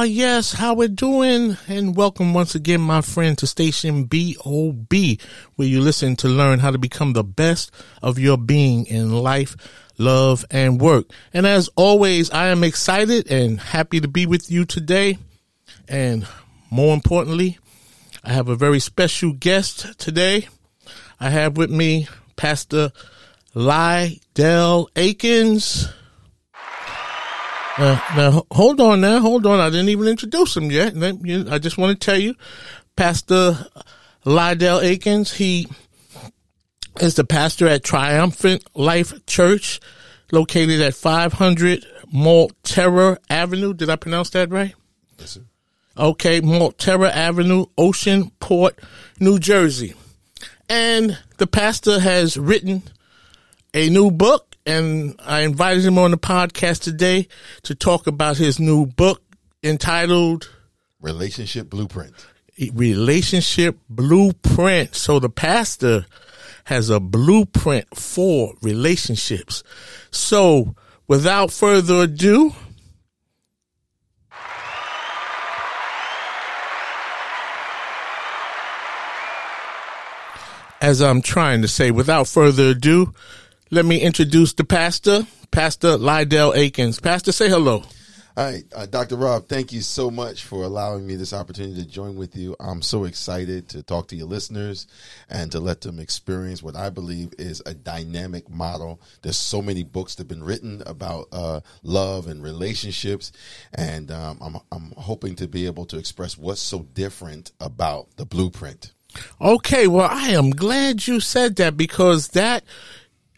Ah, yes, how we doing? And welcome once again, my friend, to station BOB, where you listen to learn how to become the best of your being in life, love, and work. And as always, I am excited and happy to be with you today. And more importantly, I have a very special guest today. I have with me Pastor Lyddale Akins. Uh, now, hold on now, hold on. I didn't even introduce him yet. I just want to tell you, Pastor Lyddale Akins, he is the pastor at Triumphant Life Church, located at 500 Maltera Avenue. Did I pronounce that right? Yes, sir. Okay, Maltera Avenue, Oceanport, New Jersey. And the pastor has written a new book and I invited him on the podcast today to talk about his new book entitled Relationship Blueprint. Relationship Blueprint. So the pastor has a blueprint for relationships. So without further ado, as I'm trying to say, without further ado, let me introduce the pastor, Pastor Lyddale Akins. Pastor, say hello. Hi, uh, Dr. Rob, thank you so much for allowing me this opportunity to join with you. I'm so excited to talk to your listeners and to let them experience what I believe is a dynamic model. There's so many books that have been written about uh, love and relationships, and um, I'm, I'm hoping to be able to express what's so different about the blueprint. Okay, well, I am glad you said that because that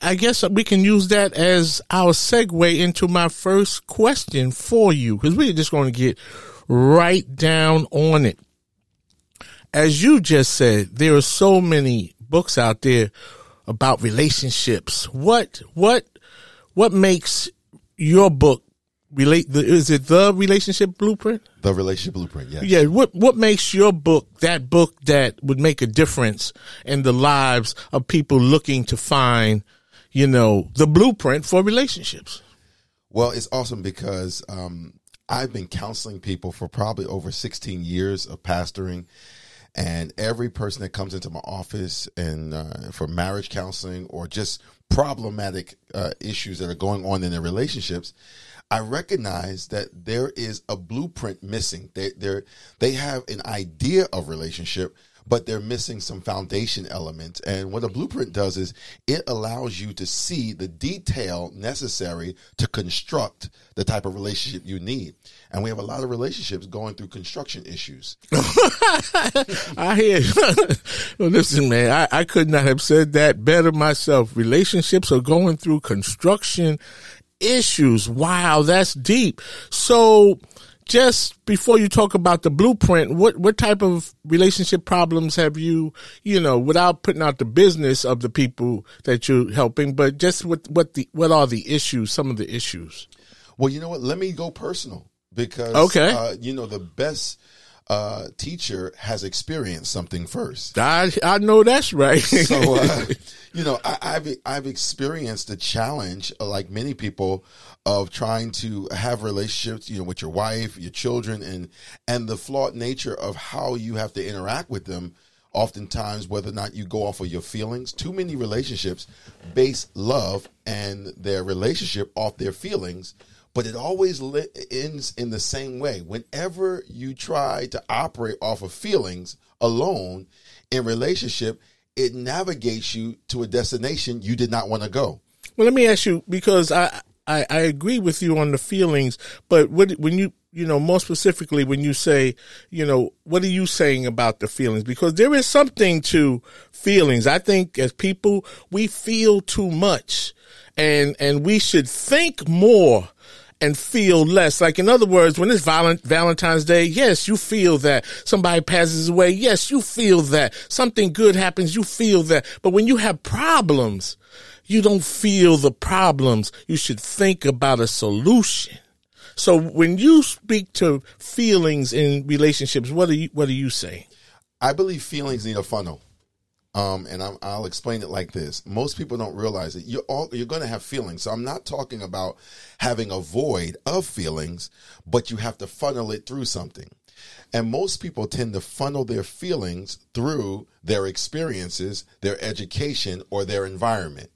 I guess we can use that as our segue into my first question for you because we're just going to get right down on it. As you just said, there are so many books out there about relationships. What, what, what makes your book relate? Is it the relationship blueprint? The relationship blueprint, yes. Yeah. What, what makes your book that book that would make a difference in the lives of people looking to find you know, the blueprint for relationships. Well, it's awesome because um, I've been counseling people for probably over 16 years of pastoring. And every person that comes into my office and uh, for marriage counseling or just problematic uh, issues that are going on in their relationships, I recognize that there is a blueprint missing. They they they have an idea of relationship, but they're missing some foundation elements. And what a blueprint does is it allows you to see the detail necessary to construct the type of relationship you need. And we have a lot of relationships going through construction issues. I hear well, listen, man, I, I could not have said that better myself. Relationships are going through construction issues. Wow, that's deep. So just before you talk about the blueprint, what what type of relationship problems have you, you know, without putting out the business of the people that you're helping, but just what what the what are the issues, some of the issues? Well, you know what? Let me go personal because okay, uh, you know the best uh, teacher has experienced something first. I I know that's right. so uh, you know I, have I've experienced the challenge, uh, like many people, of trying to have relationships, you know, with your wife, your children, and and the flawed nature of how you have to interact with them. Oftentimes, whether or not you go off of your feelings, too many relationships base love and their relationship off their feelings but it always li- ends in the same way. Whenever you try to operate off of feelings alone in relationship, it navigates you to a destination you did not want to go. Well, let me ask you because I, I, I agree with you on the feelings, but what, when you you know more specifically when you say you know what are you saying about the feelings because there is something to feelings. I think as people we feel too much, and and we should think more and feel less. Like in other words, when it's Valentine's Day, yes, you feel that somebody passes away. Yes, you feel that something good happens. You feel that. But when you have problems, you don't feel the problems. You should think about a solution. So when you speak to feelings in relationships, what are you what are you saying? I believe feelings need a funnel. Um, and i will explain it like this: Most people don't realize it. You're all you're going to have feelings. So I'm not talking about having a void of feelings, but you have to funnel it through something. And most people tend to funnel their feelings through their experiences, their education, or their environment.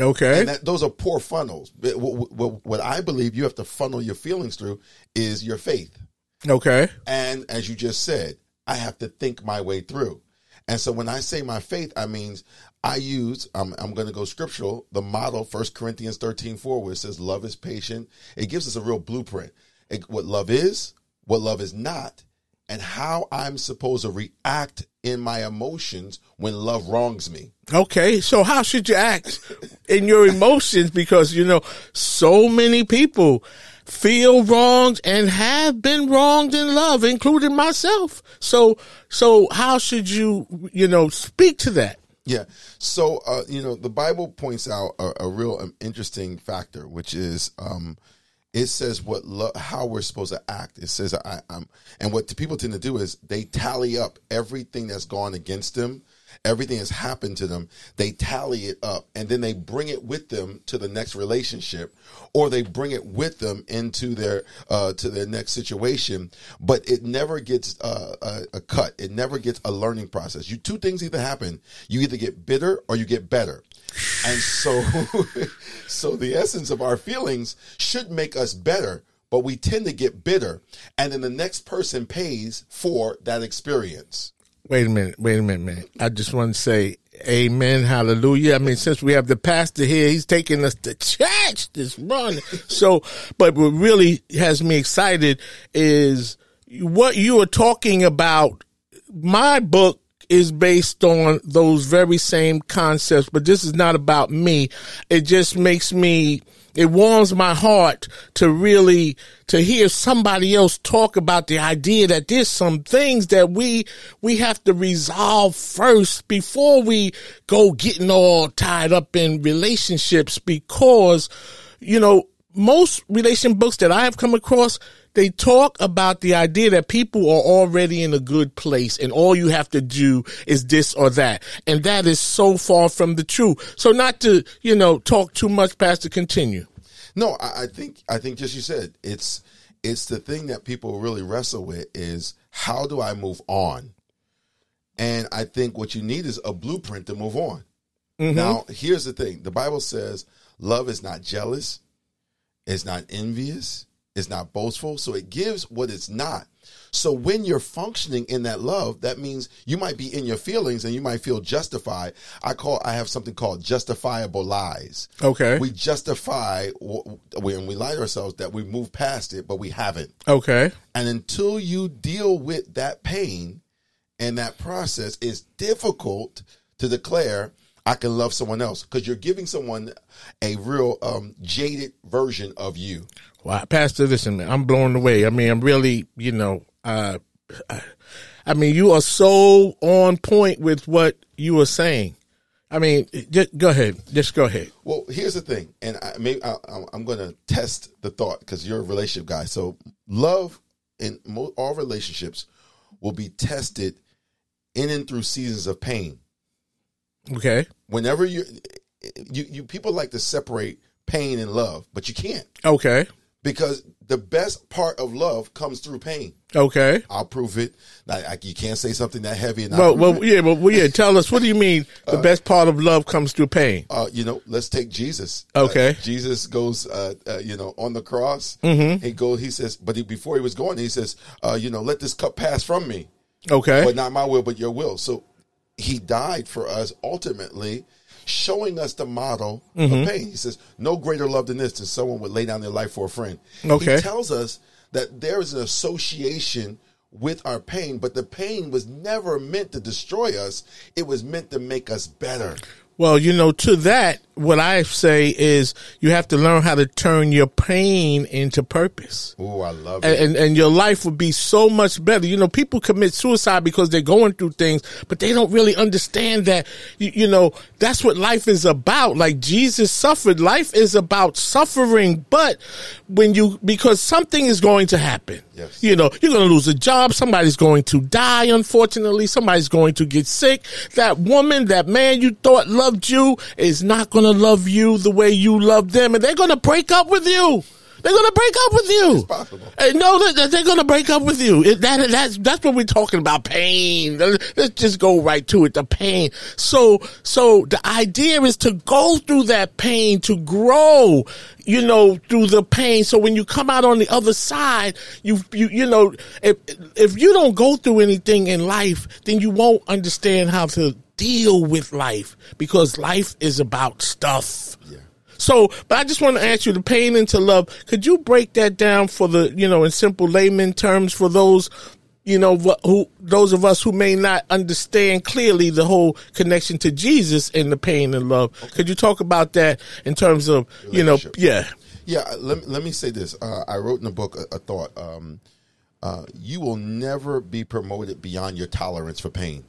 Okay. And that, those are poor funnels. What, what, what I believe you have to funnel your feelings through is your faith. Okay. And as you just said, I have to think my way through. And so when I say my faith, I means I use, I'm, I'm going to go scriptural, the model, First Corinthians 13, 4, where it says love is patient. It gives us a real blueprint. It, what love is, what love is not, and how I'm supposed to react in my emotions when love wrongs me. Okay, so how should you act in your emotions? Because, you know, so many people feel wronged and have been wronged in love, including myself. So, so how should you, you know, speak to that? Yeah. So, uh, you know, the Bible points out a, a real um, interesting factor, which is, um, it says what lo- how we're supposed to act. It says I, am and what people tend to do is they tally up everything that's gone against them everything has happened to them, they tally it up and then they bring it with them to the next relationship or they bring it with them into their uh, to their next situation. But it never gets uh, a, a cut. It never gets a learning process. You two things either happen: you either get bitter or you get better. And so, so the essence of our feelings should make us better but we tend to get bitter and then the next person pays for that experience Wait a minute, wait a minute, man. I just want to say amen, hallelujah. I mean, since we have the pastor here, he's taking us to church this morning. So, but what really has me excited is what you are talking about. My book is based on those very same concepts, but this is not about me. It just makes me it warms my heart to really to hear somebody else talk about the idea that there's some things that we we have to resolve first before we go getting all tied up in relationships because you know most relation books that I have come across they talk about the idea that people are already in a good place and all you have to do is this or that. And that is so far from the truth. So not to, you know, talk too much, Pastor, continue. No, I, think, I think just you said, it's, it's the thing that people really wrestle with is how do I move on? And I think what you need is a blueprint to move on. Mm-hmm. Now, here's the thing. The Bible says love is not jealous. It's not envious. It's not boastful. So it gives what it's not. So when you're functioning in that love, that means you might be in your feelings and you might feel justified. I call I have something called justifiable lies. Okay. We justify when we lie to ourselves that we move past it, but we haven't. Okay. And until you deal with that pain and that process, it's difficult to declare I can love someone else because you're giving someone a real um, jaded version of you. Well, Pastor, listen, man, I'm blown away. I mean, I'm really, you know, uh, I mean, you are so on point with what you are saying. I mean, just go ahead. Just go ahead. Well, here's the thing, and I, maybe I, am going to test the thought because you're a relationship guy. So, love in all relationships will be tested in and through seasons of pain. Okay. Whenever you, you, you people like to separate pain and love, but you can't. Okay because the best part of love comes through pain. Okay. I'll prove it. Like, I, you can't say something that heavy and Well, well, it. yeah, but well, yeah. Tell us what do you mean? The best part of love comes through pain. Uh, you know, let's take Jesus. Uh, Okay. Jesus goes, uh, uh, you know, on the cross. Mm-hmm. He goes. He says, but he, before he was going, he says, uh, you know, let this cup pass from me, Okay. but not my will, but your will. So he died for us ultimately. Showing us the model Mm-hmm. of pain. He says, No greater love than this, than someone would lay down their life for a friend. Okay. He tells us that there is an association with our pain, but the pain was never meant to destroy us. It was meant to make us better. Well, you know, to that, what I say is you have to learn how to turn your pain into purpose. Oh, I love it. And, and your life would be so much better. You know, people commit suicide because they're going through things, but they don't really understand that. You, you know, that's what life is about. Like Jesus suffered. Life is about suffering, but when you because something is going to happen. Yes. You know, you're going to lose a job. Somebody's going to die. Unfortunately, somebody's going to get sick. That woman, that man you thought loved you is not going to love you the way you love them, and they're going to break up with you. They're going to break up with you. It's possible. No, they- they're going to break up with you. It, that, that's, that's what we're talking about. Pain. Let's just go right to it. The pain. So, so the idea is to go through that pain to grow, you know, through the pain. So when you come out on the other side, you, you, you know, if, if you don't go through anything in life, then you won't understand how to deal with life because life is about stuff. Yeah. So, but I just want to ask you the pain into love. Could you break that down for the, you know, in simple layman terms for those, you know, who, those of us who may not understand clearly the whole connection to Jesus and the pain and love? Could you talk about that in terms of, you know, yeah. Yeah, let, let me say this. Uh, I wrote in the book a, a thought. Um, uh, you will never be promoted beyond your tolerance for pain.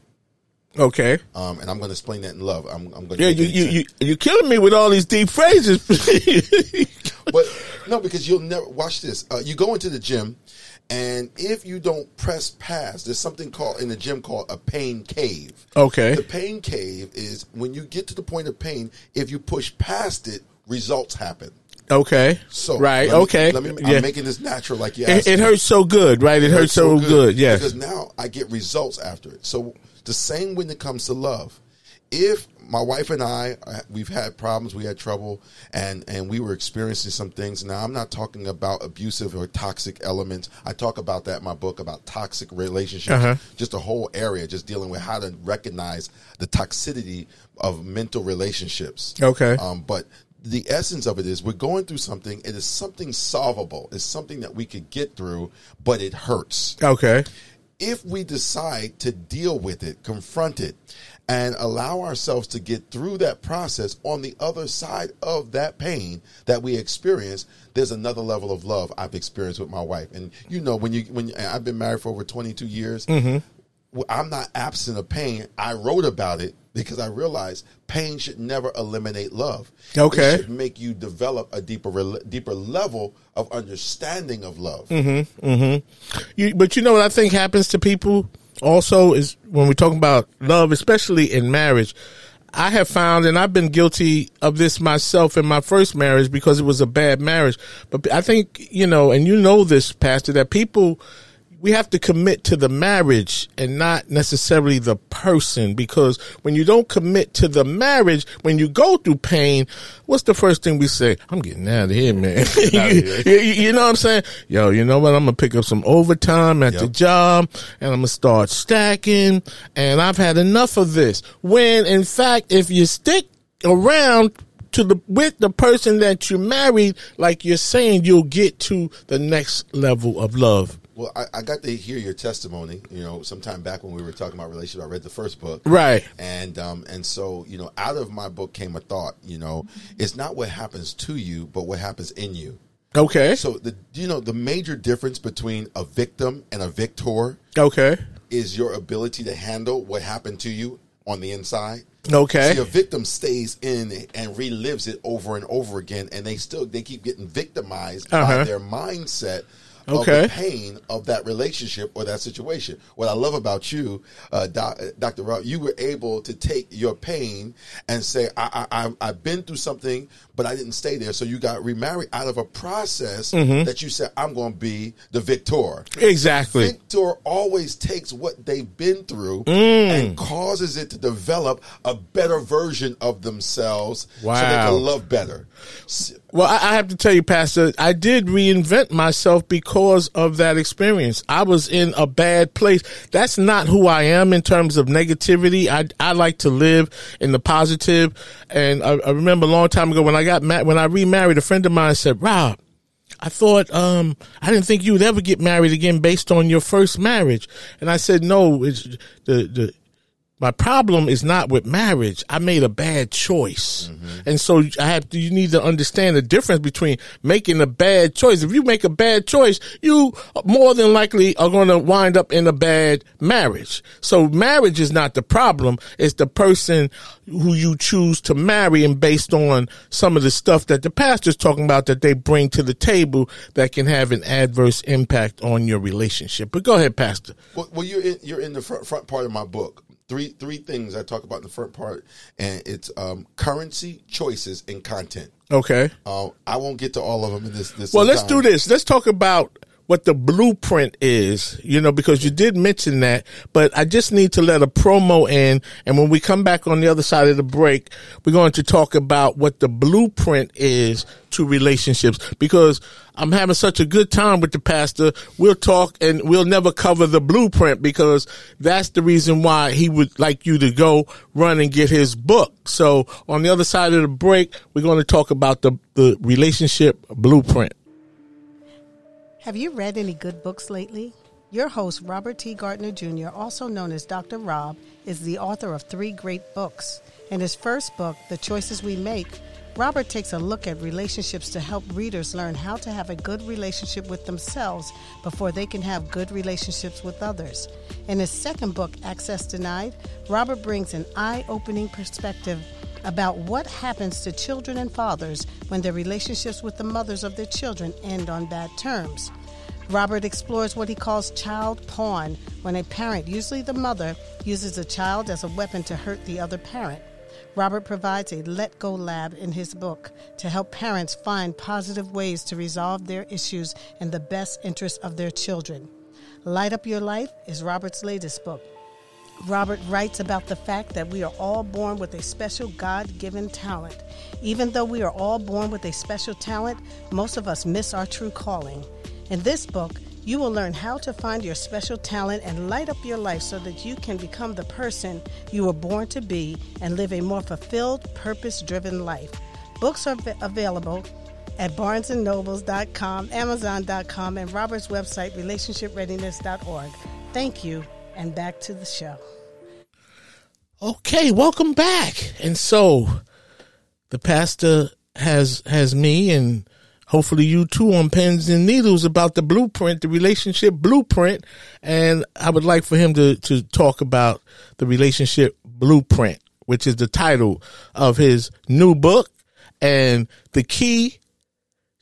Okay. Um, and I'm going to explain that in love. I'm, I'm going to Yeah, you, you, you, you're killing me with all these deep phrases. but no, because you'll never watch this. Uh, you go into the gym, and if you don't press past, there's something called in the gym called a pain cave. okay. The pain cave is when you get to the point of pain. If you push past it, results happen. Okay. So right. let me- okay. Let me. I'm making this natural, like you it, asked it hurts so good, right? It, hurts so, good. Yes. Because now I get results after it. So the same when it comes to love. If my wife and I, uh, we've had problems, we had trouble, and and we were experiencing some things. Now I'm not talking about abusive or toxic elements. I talk about that in my book about toxic relationships, Uh-huh. just a whole area, just dealing with how to recognize the toxicity of mental relationships. Okay. Um, but the essence of it is we're going through something. It is something solvable. It's something that we could get through, but it hurts. okay. If we decide to deal with it, confront it, and allow ourselves to get through that process on the other side of that pain that we experience, there's another level of love I've experienced with my wife. And you know, when you when I've been married for over 22 years, well, I'm not absent of pain. I wrote about it because I realized pain should never eliminate love. Okay. it should make you develop a deeper, deeper level of understanding of love. Hmm. You, but you know what I think happens to people also is when we talk about love, especially in marriage. I have found, and I've been guilty of this myself in my first marriage because it was a bad marriage. But I think, you know, and you know this, Pastor, that people, we have to commit to the marriage and not necessarily the person because when you don't commit to the marriage, when you go through pain, what's the first thing we say? I'm getting out of here, man. outta here. you, you- you know what I'm saying? Yo, you know what? I'm gonna pick up some overtime at the job and I'm gonna start stacking and I've had enough of this. When in fact, if you stick around to the with the person that you married, like you're saying, you'll get to the next level of love. Well, I, I got to hear your testimony. You know, sometime back when we were talking about relationship, I read the first book, Right. and um, and so you know, out of my book came a thought. You know, it's not what happens to you, but what happens in you. Okay. So the you know the major difference between a victim and a victor Okay. is your ability to handle what happened to you on the inside. Okay. See, a victim stays in it and relives it over and over again, and they still they keep getting victimized Uh-huh. by their mindset Okay. of the pain of that relationship or that situation. What I love about you, uh, doc, Dr. Rob, you were able to take your pain and say, I, I, I- I've been through something, but I didn't stay there. So you got remarried out of a process Mm-hmm. that you said, I'm going to be the victor. Exactly. Victor always takes what they've been through Mm. and causes it to develop a better version of themselves so they Wow. can love better. Well, I have to tell you, Pastor, I did reinvent myself because of that experience. I was in a bad place. That's not who I am in terms of negativity. I, I like to live in the positive. And I, I remember a long time ago when I got ma- when I remarried, a friend of mine said, Rob, I thought um I didn't think you would ever get married again based on your first marriage. And I said, no, it's the the my problem is not with marriage. I made a bad choice. Mm-hmm. And so I have to, you need to understand the difference between making a bad choice. If you make a bad choice, you more than likely are going to wind up in a bad marriage. So marriage is not the problem. It's the person who you choose to marry and based on some of the stuff that the pastor's talking about that they bring to the table that can have an adverse impact on your relationship. But go ahead, pastor. Well, well you're in, you're in the front, front part of my book. Three three things I talk about in the front part, and it's um, currency, choices, and content. Okay. Uh, I won't get to all of them in this. this Well, let's do this. Let's talk about what the blueprint is, you know, because you did mention that, but I just need to let a promo in. And when we come back on the other side of the break, we're going to talk about what the blueprint is to relationships because I'm having such a good time with the pastor. We'll talk and we'll never cover the blueprint because that's the reason why he would like you to go run and get his book. So on the other side of the break, we're going to talk about the, the relationship blueprint. Have you read any good books lately? Your host, Robert T. Gardner Jr., also known as Dr. Rob, is the author of three great books. In his first book, The Choices We Make, Robert takes a look at relationships to help readers learn how to have a good relationship with themselves before they can have good relationships with others. In his second book, Access Denied, Robert brings an eye opening perspective about what happens to children and fathers when their relationships with the mothers of their children end on bad terms. Robert explores what he calls child porn, when a parent, usually the mother, uses a child as a weapon to hurt the other parent. Robert provides a let go lab in his book to help parents find positive ways to resolve their issues in the best interest of their children. Light Up Your Life is Robert's latest book. Robert writes about the fact that we are all born with a special God given talent. Even though we are all born with a special talent, most of us miss our true calling. In this book, you will learn how to find your special talent and light up your life so that you can become the person you were born to be and live a more fulfilled, purpose driven life. Books are available at barnesandnobles.com, amazon.com, and Robert's website, relationshipreadiness.org. Thank you, and back to the show. Okay, welcome back. And so the pastor has has me and hopefully you too on pens and needles about the blueprint, the relationship blueprint. And I would like for him to, to talk about the relationship blueprint, which is the title of his new book and the key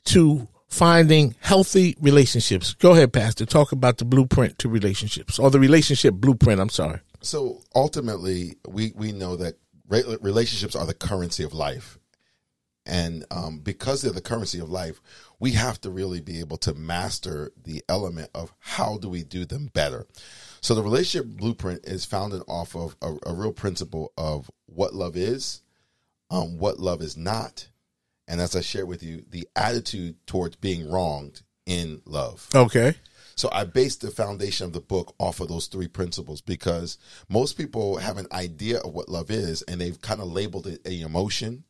to finding healthy relationships. Go ahead, Pastor. Talk about the blueprint to relationships or the relationship blueprint. I'm sorry. So ultimately, we we know that relationships are the currency of life, and um, because they're the currency of life, we have to really be able to master the element of how do we do them better. So the relationship blueprint is founded off of a, a real principle of what love is, um, what love is not, and as I shared with you, the attitude towards being wronged in love. Okay. So I based the foundation of the book off of those three principles because most people have an idea of what love is and they've kind of labeled it an emotion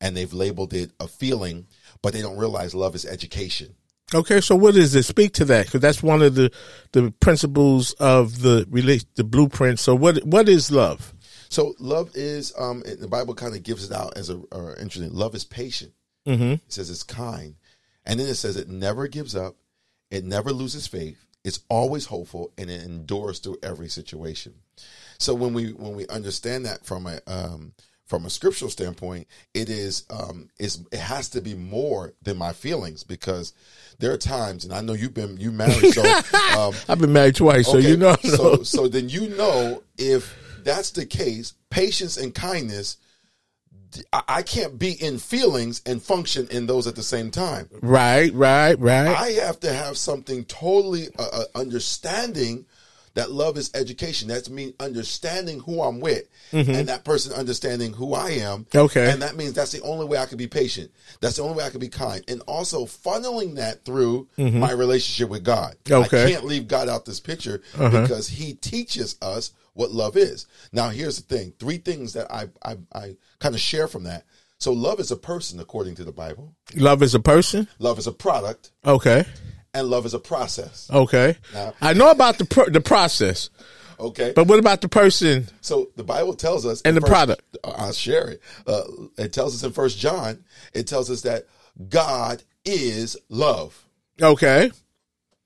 and they've labeled it a feeling, but they don't realize love is education. Okay, so what is it? Speak to that because that's one of the the principles of the relate the blueprint. So what what is love? So love is um the Bible kind of gives it out as a, a interesting love is patient. Mm-hmm. It says it's kind. And then it says it never gives up, it never loses faith, it's always hopeful, and it endures through every situation. So when we when we understand that from a um, from a scriptural standpoint, it is um, is it has to be more than my feelings because there are times, and I know you've been you married, so um, I've been married twice, so you know. so so then you know if that's the case, patience and kindness. I- I can't be in feelings and function in those at the same time. right, right, right. I have to have something totally uh, uh, understanding that love is education. That's me understanding who I'm with, and that person understanding who I am. Mm-hmm. Okay. and that means that's the only way I can be patient. That's the only way I can be kind, and also funneling that through my relationship with God. Mm-hmm. Okay. Uh-huh. I can't leave God out this picture because He teaches us what love is. Now, here's the thing: three things that I I, I kind of share from that. So, love is a person, according to the Bible. Love is a person. Love is a product, Okay, and love is a process. okay. Now- I know about the pro- the process, Okay. but what about the person? so the Bible tells us, And the product. I'll share it. Uh, it tells us in First John. It tells us that God is love. Okay,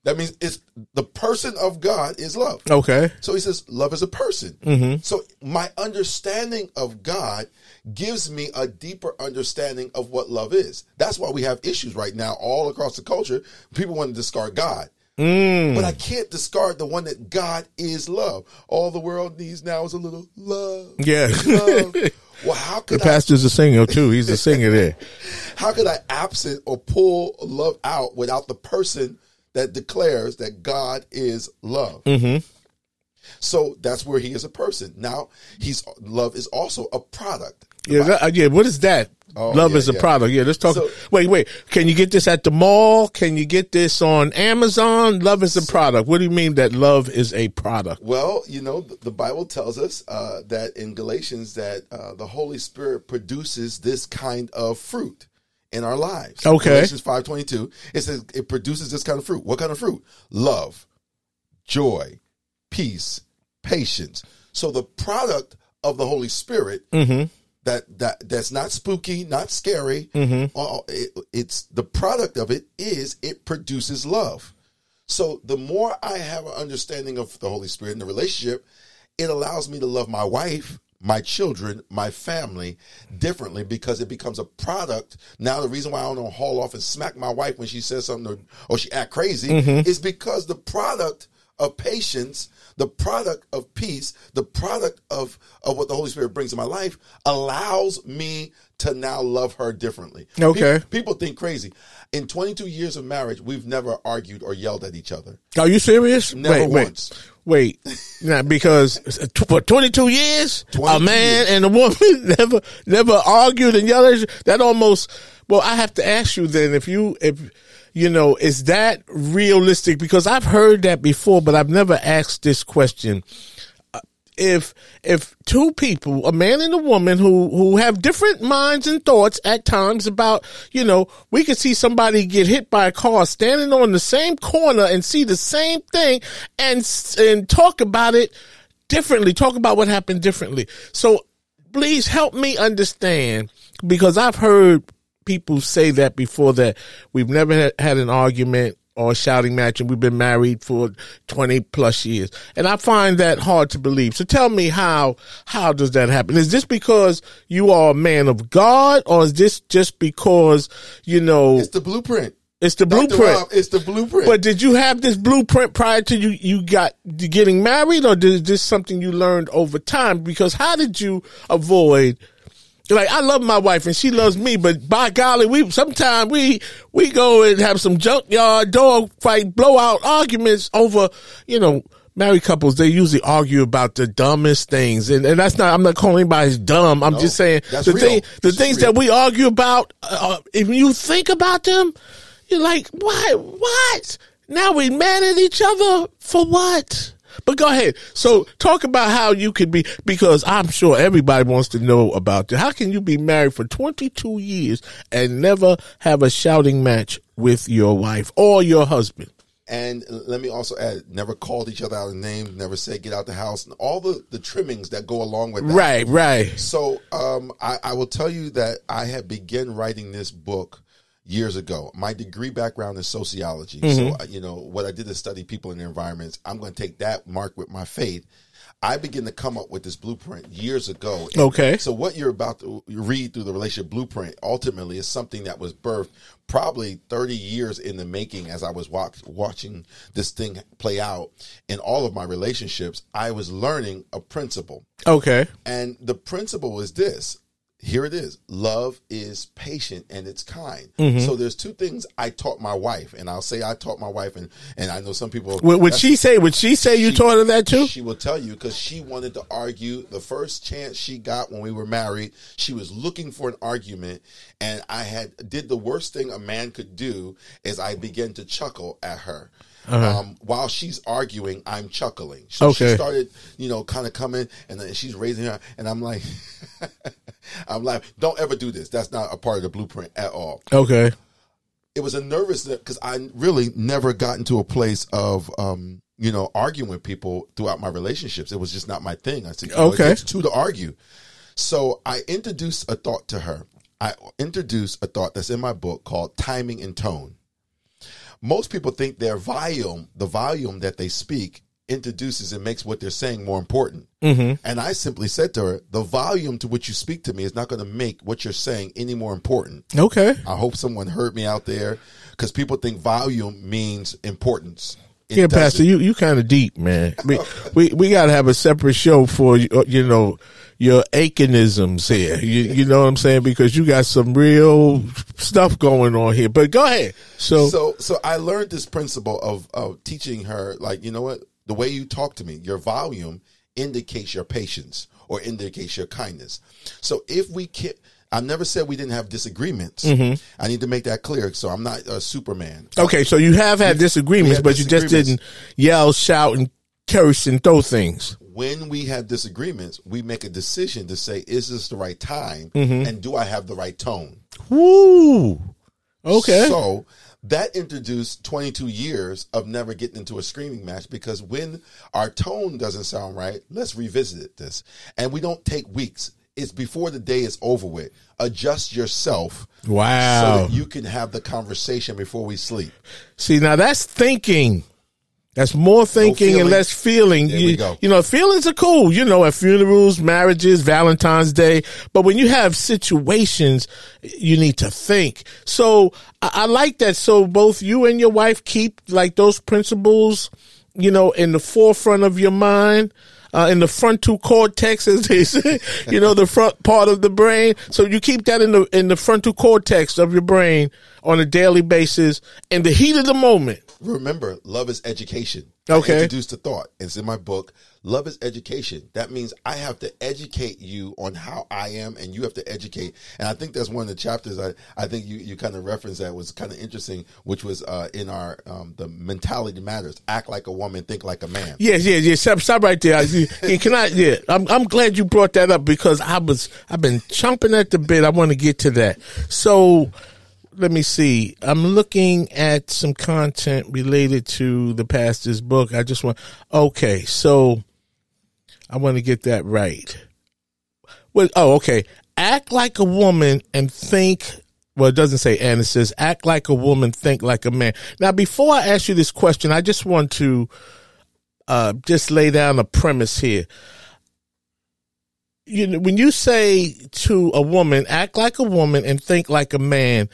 That means it's the person of God is love. okay. So he says, love is a person. Mm-hmm. So my understanding of God gives me a deeper understanding of what love is. That's why we have issues right now all across the culture. People want to discard God. Mm. But I can't discard the one that God is love. All the world needs now is a little love. Yeah. Love. well, how could I pastor's a singer too. He's a singer there. how could I absent or pull love out without the person that declares that God is love? Mm-hmm. So that's where he is a person. Now he's love is also a product. Yeah, that, uh, yeah. What is that? Oh, Love yeah, is a yeah. product. Yeah, let's talk. So- wait, wait. Can you get this at the mall? Can you get this on Amazon? Love is a product. What do you mean that love is a product? Well, you know, the the Bible tells us uh, that in Galatians that uh, the Holy Spirit produces this kind of fruit in our lives. Okay. Galatians five twenty two. It says it produces this kind of fruit. What kind of fruit? Love, joy, peace, patience. So the product of the Holy Spirit Mm-hmm. that that that's not spooky, not scary. Uh, it, it's the product of it is it produces love. So the more I have an understanding of the Holy Spirit and the relationship, it allows me to love my wife, my children, my family differently because it becomes a product. Now the reason why I don't haul off and smack my wife when she says something or, or she act crazy mm-hmm. is because the product of patience, the product of peace, the product of, of what the Holy Spirit brings in my life allows me to now love her differently. Okay. People, people think crazy. In 22 years of marriage, we've never argued or yelled at each other. Are you serious? Never wait, once. wait, wait. Now, because for 22 years, a man years. and a woman never, never argued and yelled. That almost. Well, I have to ask you then if you if you know is that realistic? Because I've heard that before, but I've never asked this question. If if two people, a man and a woman who who have different minds and thoughts at times about, you know, we could see somebody get hit by a car standing on the same corner and see the same thing and and talk about it differently, talk about what happened differently. So please help me understand because I've heard people say that before that we've never had an argument or a shouting match and we've been married for 20 plus years. And I find that hard to believe. So tell me how, how does that happen? Is this because you are a man of God or is this just because, you know, It's the blueprint. it's the Dr. blueprint? Rob, it's the blueprint. But did you have this blueprint prior to you you got getting married, or is this something you learned over time? Because how did you avoid? Like I love my wife and she loves me, but by golly, we sometimes we we go and have some junkyard dog fight blowout arguments over you know. Married couples, they usually argue about the dumbest things, and, and that's not. I'm not calling anybody dumb. I'm just saying the real. thing, the It's things real. that we argue about. Uh, if you think about them, you're like, why? What? Now we mad at each other for what? But go ahead. So talk about how you could be, because I'm sure everybody wants to know about that. How can you be married for 22 years and never have a shouting match with your wife or your husband? And let me also add, never called each other out of name, never said get out the house, and all the, the trimmings that go along with that. Right, right. So um, I, I will tell you that I had begun writing this book years ago. My degree background is sociology. So, uh, you know, what I did is study people and their environments. I'm going to take that mark with my faith. I begin to come up with this blueprint years ago. Okay. So what you're about to read through the relationship blueprint ultimately is something that was birthed probably 30 years in the making as I was watch, watching this thing play out in all of my relationships. I was learning a principle. Okay. And the principle is this here it is love is patient and it's kind Mm-hmm. so there's two things i taught my wife and i'll say i taught my wife and and i know some people Would, would she say? Would she say you she- taught her that too? she will tell you because she wanted to argue the first chance she got when we were married she was looking for an argument and i had did the worst thing a man could do is i began to chuckle at her um, while she's arguing i'm chuckling so Okay. she started you know kind of coming and then she's raising her and i'm like i'm like don't ever do this that's not a part of the blueprint at all Okay. it was a nervous because I really never got into a place of um, you know arguing with people throughout my relationships. It was just not my thing. I said, you know, Okay. two to argue. So I introduced a thought to her. I introduced a thought that's in my book called timing and tone. Most people think their volume, the volume that they speak, introduces and makes what they're saying more important. Mm-hmm. And I simply said to her, the volume to which you speak to me is not going to make what you're saying any more important. Okay. I hope someone heard me out there because people think volume means importance. It Yeah, Pastor, you you kind of deep, man. We we we got to have a separate show for uh, you know your achenisms here. You you know what I'm saying because you got some real stuff going on here. But go ahead. So, So, so I learned this principle of of teaching her, like you know what, the way you talk to me, your volume indicates your patience or indicates your kindness. So if we can. I never said we didn't have disagreements. Mm-hmm. I need to make that clear. So I'm not a Superman. okay, so you have had disagreements, but you just didn't yell, shout, and curse and throw things. when we have disagreements, we make a decision to say, is this the right time? Mm-hmm. And do I have the right tone? Woo. Okay. So that introduced 22 years of never getting into a screaming match because when our tone doesn't sound right, let's revisit this. And we don't take weeks. It's before the day is over with. Adjust yourself so wow. that you can have the conversation before we sleep. See, now that's thinking. That's more thinking and less feeling. There you, you know, feelings are cool, you know, at funerals, marriages, Valentine's Day. But when you have situations, you need to think. So I, I like that. So both you and your wife keep like those principles, you know, in the forefront of your mind. Uh, in the frontal cortex, as they say, you know, the front part of the brain. So you keep that in the in the frontal cortex of your brain on a daily basis. In the heat of the moment, Remember, love is education. Okay. I introduced the thought. It's in my book. Love is education. That means I have to educate you on how I am, and you have to educate. And I think that's one of the chapters. I, I think you, you kind of referenced that was kind of interesting, which was uh, in our um, the mentality matters. Act like a woman, think like a man. Yes, yes, yes. Stop, stop right there. I- yeah, Can I? Yeah, I'm. I'm glad you brought that up because I was. I've been chomping at the bit. I want to get to that. So, let me see. I'm looking at some content related to the pastor's book. I just want. Okay, so I want to get that right. Well, oh, okay. Act like a woman and think. Well, it doesn't say and it says act like a woman, think like a man. Now, before I ask you this question, I just want to uh, just lay down a premise here. You know, when you say to a woman, act like a woman and think like a man,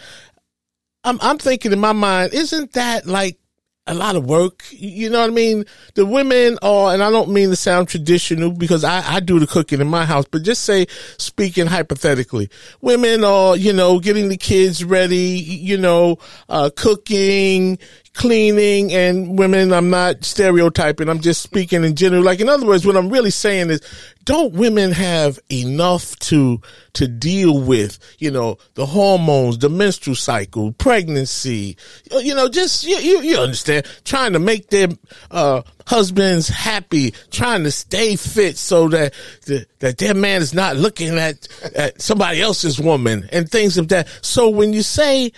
I'm I'm thinking in my mind, isn't that like a lot of work? You know what I mean? The women are, and I don't mean to sound traditional because I, I do the cooking in my house, but just say, speaking hypothetically, women are, you know, getting the kids ready, you know, uh, cooking, cleaning, and women, I'm not stereotyping, I'm just speaking in general. Like, in other words, what I'm really saying is, don't women have enough to to deal with you know the hormones the menstrual cycle pregnancy you know just you, you, you understand trying to make their uh husbands happy trying to stay fit so that the, that their man is not looking at at somebody else's woman and things of that so when you say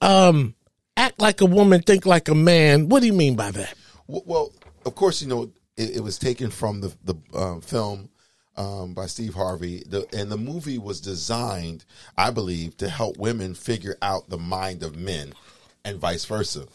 um act like a woman think like a man. What do you mean by that? Well, of course, you know it, it was taken from the the um, film um, by Steve Harvey, the, and the movie was designed, I believe, to help women figure out the mind of men, and vice versa.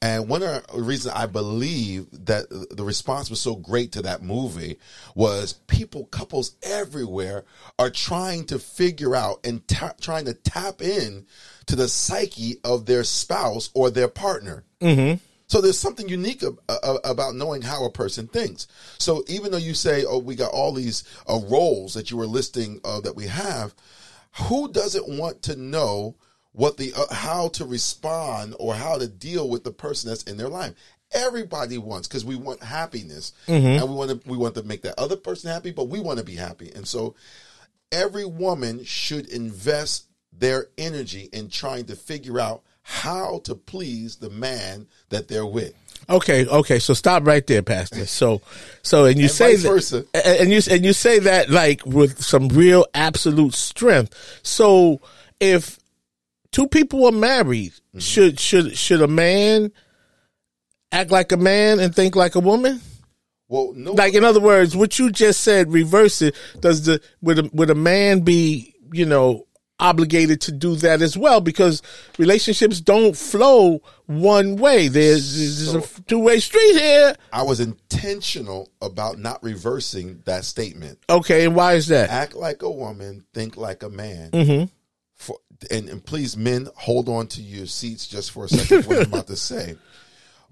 And one of the reasons I believe that the response was so great to that movie was people, couples everywhere are trying to figure out and ta- trying to tap in to the psyche of their spouse or their partner. Mm-hmm. So there's something unique ab- uh, about knowing how a person thinks. So even though you say, "Oh, we got all these uh, roles that you were listing uh, that we have," who doesn't want to know what the uh, how to respond or how to deal with the person that's in their life? Everybody wants because we want happiness and we want to we want to make that other person happy, but we want to be happy. And so every woman should invest their energy in trying to figure out how to please the man that they're with. Okay, okay. So stop right there, Pastor. So, so and you And say vice versa. that, and you and you say that like with some real absolute strength. So, if two people are married, Mm-hmm. should should should a man act like a man and think like a woman? Well, no, Like in other words, what you just said, reverse it. Does the would a, would a man be you know obligated to do that as well? Because relationships don't flow one way. There's, there's a two way street here. I was intentional about not reversing that statement. Okay, and why is that? Act like a woman, think like a man. Mm-hmm. And, and please, men, hold on to your seats just for a second. what I'm about to say.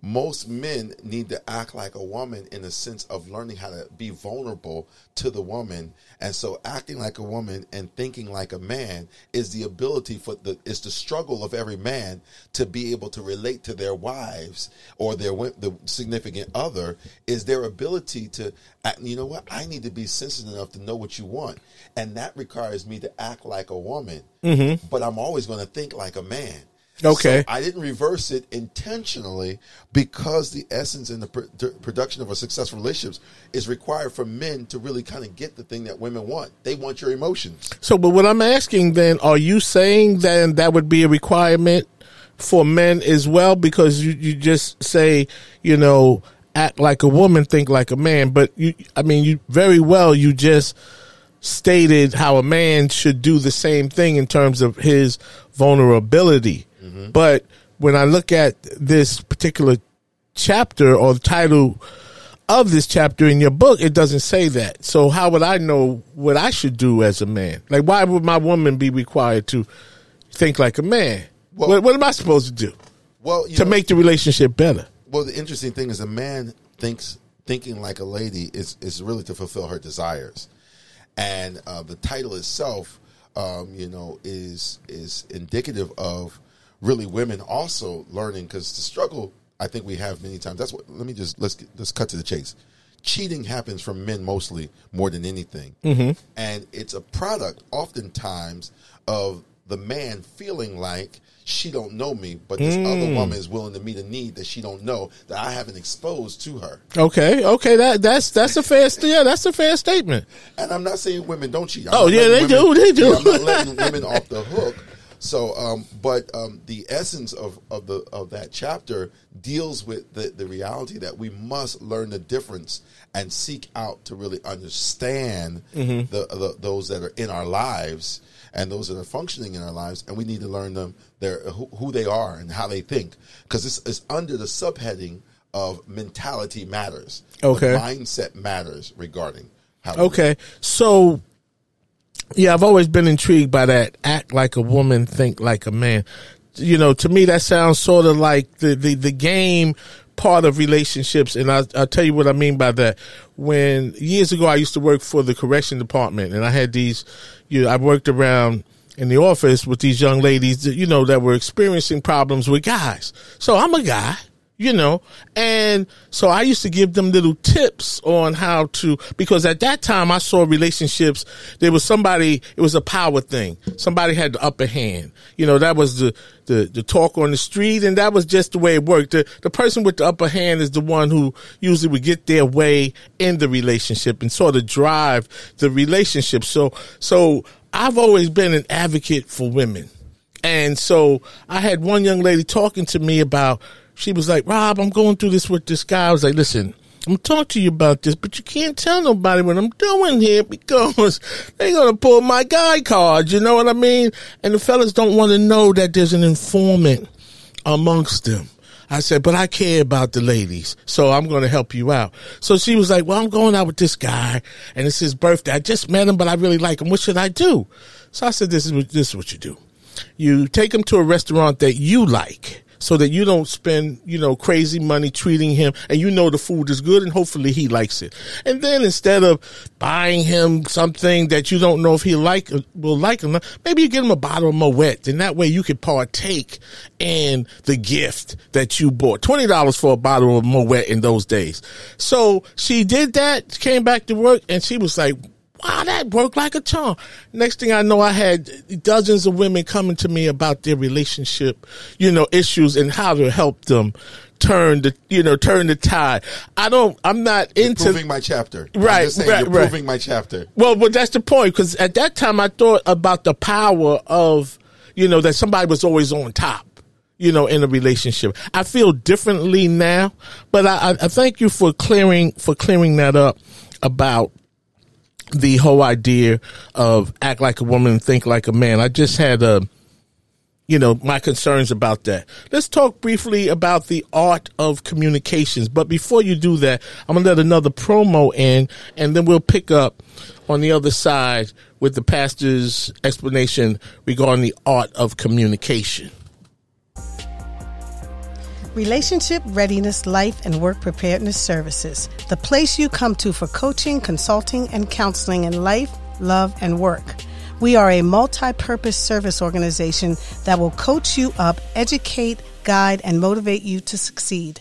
Most men need to act like a woman in the sense of learning how to be vulnerable to the woman. And so acting like a woman and thinking like a man is the ability for the is the struggle of every man to be able to relate to their wives or their the significant other is their ability to you know what? I need to be sensitive enough to know what you want. And that requires me to act like a woman. Mm-hmm. But I'm always going to think like a man Okay. so I didn't reverse it intentionally because the essence and the pr- d- production of a successful relationships is required for men to really kind of get the thing that women want. They want your emotions. So, but what I'm asking then, are you saying then that would be a requirement for men as well? Because you, you just say, you know, act like a woman, think like a man. But you, I mean, you very well, you just stated how a man should do the same thing in terms of his vulnerability. But when I look at this particular chapter or the title of this chapter in your book, it doesn't say that. So how would I know what I should do as a man? Like, why would my woman be required to think like a man? Well- what, what am I supposed to do Well, you to know, make the relationship better? well, the interesting thing is a man thinks thinking like a lady is is really to fulfill her desires, and uh, the title itself, um, you know, is is indicative of really women also learning because the struggle I think we have many times. That's what. Let me just let's get, let's cut to the chase. Cheating happens from men mostly more than anything, mm-hmm. and it's a product oftentimes of the man feeling like she don't know me, but this other woman is willing to meet a need that she don't know that I haven't exposed to her. Okay, okay, that that's that's a fair st- yeah, that's a fair statement. And I'm not saying women don't cheat. I'm Oh, yeah, they do, they do. Yeah, I'm not letting women off the hook. So, um, but um, the essence of, of the of that chapter deals with the, the reality that we must learn the difference and seek out to really understand Mm-hmm. the, the those that are in our lives and those that are functioning in our lives, and we need to learn them their who, who they are and how they think because this is under the subheading of mentality matters. Okay. The mindset matters regarding how. Okay, so yeah, I've always been intrigued by that. Act like a woman, think like a man. You know, to me, that sounds sort of like the the, the game part of relationships, and I'll, I'll tell you what I mean by that. When years ago, I used to work for the correction department, and I had these. You know, I worked around in the office with these young ladies, you know, that were experiencing problems with guys. So I'm a guy you know and so i used to give them little tips on how to because at that time i saw relationships there was somebody it was a power thing. Somebody had the upper hand. You know that was the the, the talk on the street and that was just the way it worked. The, the person with the upper hand is the one who usually would get their way in the relationship and sort of drive the relationship. So so i've always been an advocate for women. And so I had one young lady talking to me about, she was like, Rob, I'm going through this with this guy. I was like, listen, I'm gonna talk to you about this, but you can't tell nobody what I'm doing here because they're gonna pull my guy card. You know what I mean? And the fellas don't want to know that there's an informant amongst them. I said, but I care about the ladies, so I'm going to help you out. So she was like, well, I'm going out with this guy and it's his birthday. I just met him, but I really like him. What should I do? So I said, this is what, this is what you do. You take him to a restaurant that you like so that you don't spend, you know, crazy money treating him and you know the food is good and hopefully he likes it. And then instead of buying him something that you don't know if he like will like him, maybe you get him a bottle of Moet and that way you could partake in the gift that you bought. $20 for a bottle of Moet in those days. So she did that, came back to work and she was like, wow, that worked like a charm. Next thing I know, I had dozens of women coming to me about their relationship, you know, issues and how to help them turn the, you know, turn the tide. I don't, I'm not into proving my chapter. Right, saying, right, right. proving my chapter. Well, but that's the point because at that time I thought about the power of, you know, that somebody was always on top. You know, in a relationship, I feel differently now, but I, I thank you for clearing for clearing that up about the whole idea of act like a woman think like a man. I just had a, you know, my concerns about that. Let's talk briefly about the art of communications. But before you do that, I'm going to let another promo in and then we'll pick up on the other side with the pastor's explanation regarding the art of communication. Relationship Readiness Life and Work Preparedness Services, the place you come to for coaching, consulting, and counseling in life, love, and work. We are a multi purpose service organization that will coach you up, educate, guide, and motivate you to succeed.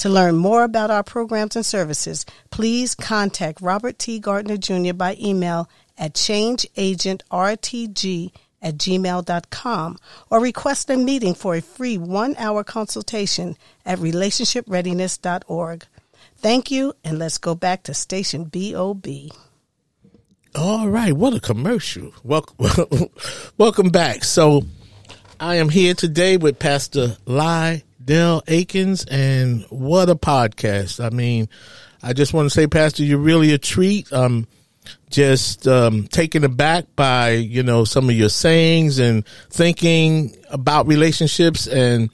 To learn more about our programs and services, please contact Robert T. Gardner Jr. by email at changeagentrtg at gmail.com or request a meeting for a free one hour consultation at relationshipreadiness.org. Thank you, and let's go back to Station BOB. All right, what a commercial. Welcome, welcome back. So I am here today with Pastor Lyddale Akins, and what a podcast. I mean, I just want to say, Pastor, you're really a treat. Um, just um, taken aback by you know some of your sayings and thinking about relationships and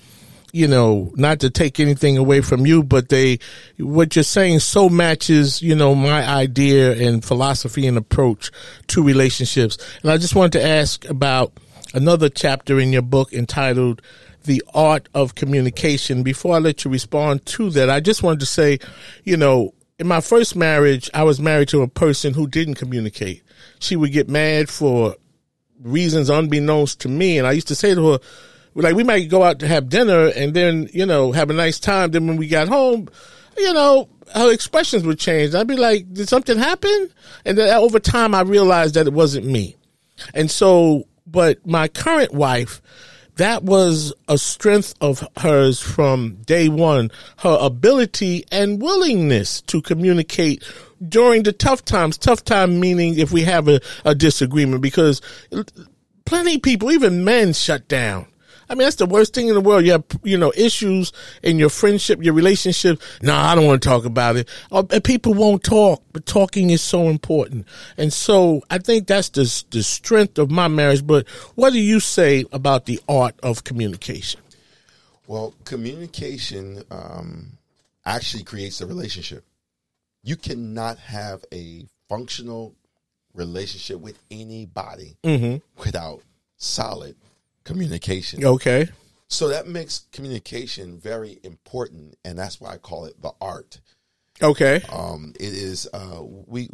you know not to take anything away from you but they what you're saying so matches you know my idea and philosophy and approach to relationships and i just wanted to ask about another chapter in your book entitled the art of communication before i let you respond to that i just wanted to say you know in my first marriage, I was married to a person who didn't communicate. She would get mad for reasons unbeknownst to me. And I used to say to her, like, we might go out to have dinner and then, you know, have a nice time. Then when we got home, you know, her expressions would change. I'd be like, did something happen? And then over time, I realized that it wasn't me. And so, but my current wife, that was a strength of hers from day one, her ability and willingness to communicate during the tough times. Tough time meaning if we have a, a disagreement, because plenty people, even men, shut down. I mean, that's the worst thing in the world. You have, you know, issues in your friendship, your relationship. No, I don't want to talk about it. Or, people won't talk, but talking is so important. And so I think that's the, the strength of my marriage. But what do you say about the art of communication? Well, communication um, actually creates a relationship. You cannot have a functional relationship with anybody Mm-hmm. without solid communication. Okay. So that makes communication very important, and that's why I call it the art. Okay. Um, it is uh, we